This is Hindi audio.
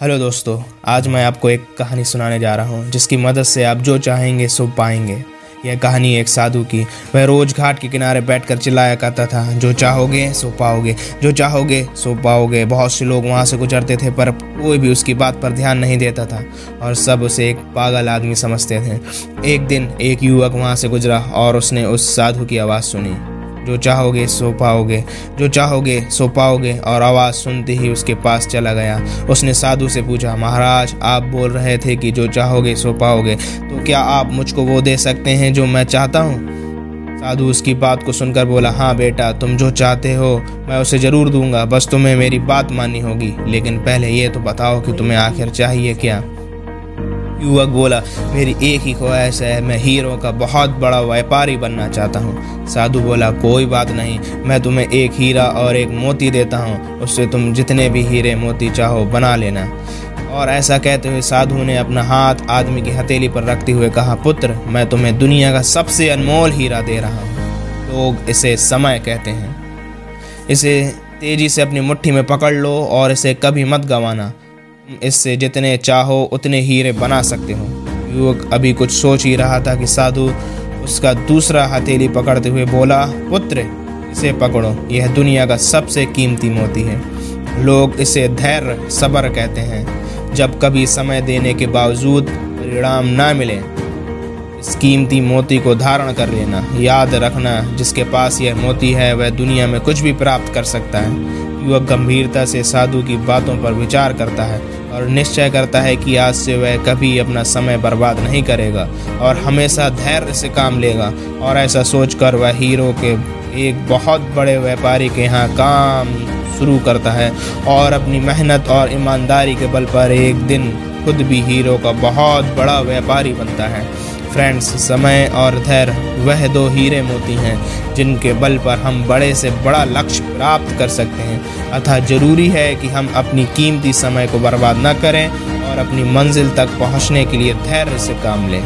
हेलो दोस्तों, आज मैं आपको एक कहानी सुनाने जा रहा हूँ, जिसकी मदद से आप जो चाहेंगे सो पाएँगे। यह कहानी एक साधु की, वह रोज घाट के किनारे बैठकर चिल्लाया करता था, जो चाहोगे, सो पाओगे। जो चाहोगे, सो पाओगे। बहुत से लोग वहाँ से गुजरते थे, पर कोई भी उसकी बात पर ध्यान नहीं देता था, और सब उसे एक पागल आदमी समझते थे। एक दिन एक युवक वहाँ से गुजरा, और उसने उस साधु की आवाज़ सुनी। जो चाहोगे सो पाओगे। जो चाहोगे सो पाओगे। और आवाज़ सुनते ही उसके पास चला गया। उसने साधु से पूछा, महाराज, आप बोल रहे थे कि जो चाहोगे सो पाओगे। तो क्या आप मुझको वो दे सकते हैं जो मैं चाहता हूँ? साधु उसकी बात को सुनकर बोला हाँ बेटा, तुम जो चाहते हो, मैं उसे ज़रूर दूँगा। बस तुम्हें मेरी बात माननी होगी। लेकिन पहले ये तो बताओ कि तुम्हें आखिर चाहिए क्या? युवक बोला, मेरी एक ही ख्वाहिश है, मैं हीरो का बहुत बड़ा व्यापारी बनना चाहता हूँ। साधु बोला, कोई बात नहीं, मैं तुम्हें एक हीरा और एक मोती देता हूँ, उससे तुम जितने भी हीरे मोती चाहो बना लेना। और ऐसा कहते हुए साधु ने अपना हाथ आदमी की हथेली पर रखते हुए कहा, पुत्र, मैं तुम्हें दुनिया का सबसे अनमोल हीरा दे रहा हूँ। लोग इसे समय कहते हैं। इसे तेज़ी से अपनी मुट्ठी में पकड़ लो और इसे कभी मत गंवाना। इससे जितने चाहो उतने हीरे बना सकते हो। युवक अभी कुछ सोच ही रहा था कि साधु उसका दूसरा हथेली पकड़ते हुए बोला, पुत्र, इसे पकड़ो। यह दुनिया का सबसे कीमती मोती है। लोग इसे धैर्य, सबर कहते हैं। जब कभी समय देने के बावजूद परिणाम ना मिले कीमती मोती को धारण कर लेना। याद रखना, जिसके पास यह मोती है, वह दुनिया में कुछ भी प्राप्त कर सकता है। युवक गंभीरता से साधु की बातों पर विचार करता है और निश्चय करता है कि आज से वह कभी अपना समय बर्बाद नहीं करेगा और हमेशा धैर्य से काम लेगा। और ऐसा सोचकर वह हीरो के एक बहुत बड़े व्यापारी के यहाँ काम शुरू करता है और अपनी मेहनत और ईमानदारी के बल पर एक दिन खुद भी हीरो का बहुत बड़ा व्यापारी बनता है। फ्रेंड्स समय और धैर्य, वह दो हीरे मोती हैं, जिनके बल पर हम बड़े से बड़ा लक्ष्य प्राप्त कर सकते हैं। अतः ज़रूरी है कि हम अपनी कीमती समय को बर्बाद न करें और अपनी मंजिल तक पहुँचने के लिए धैर्य से काम लें।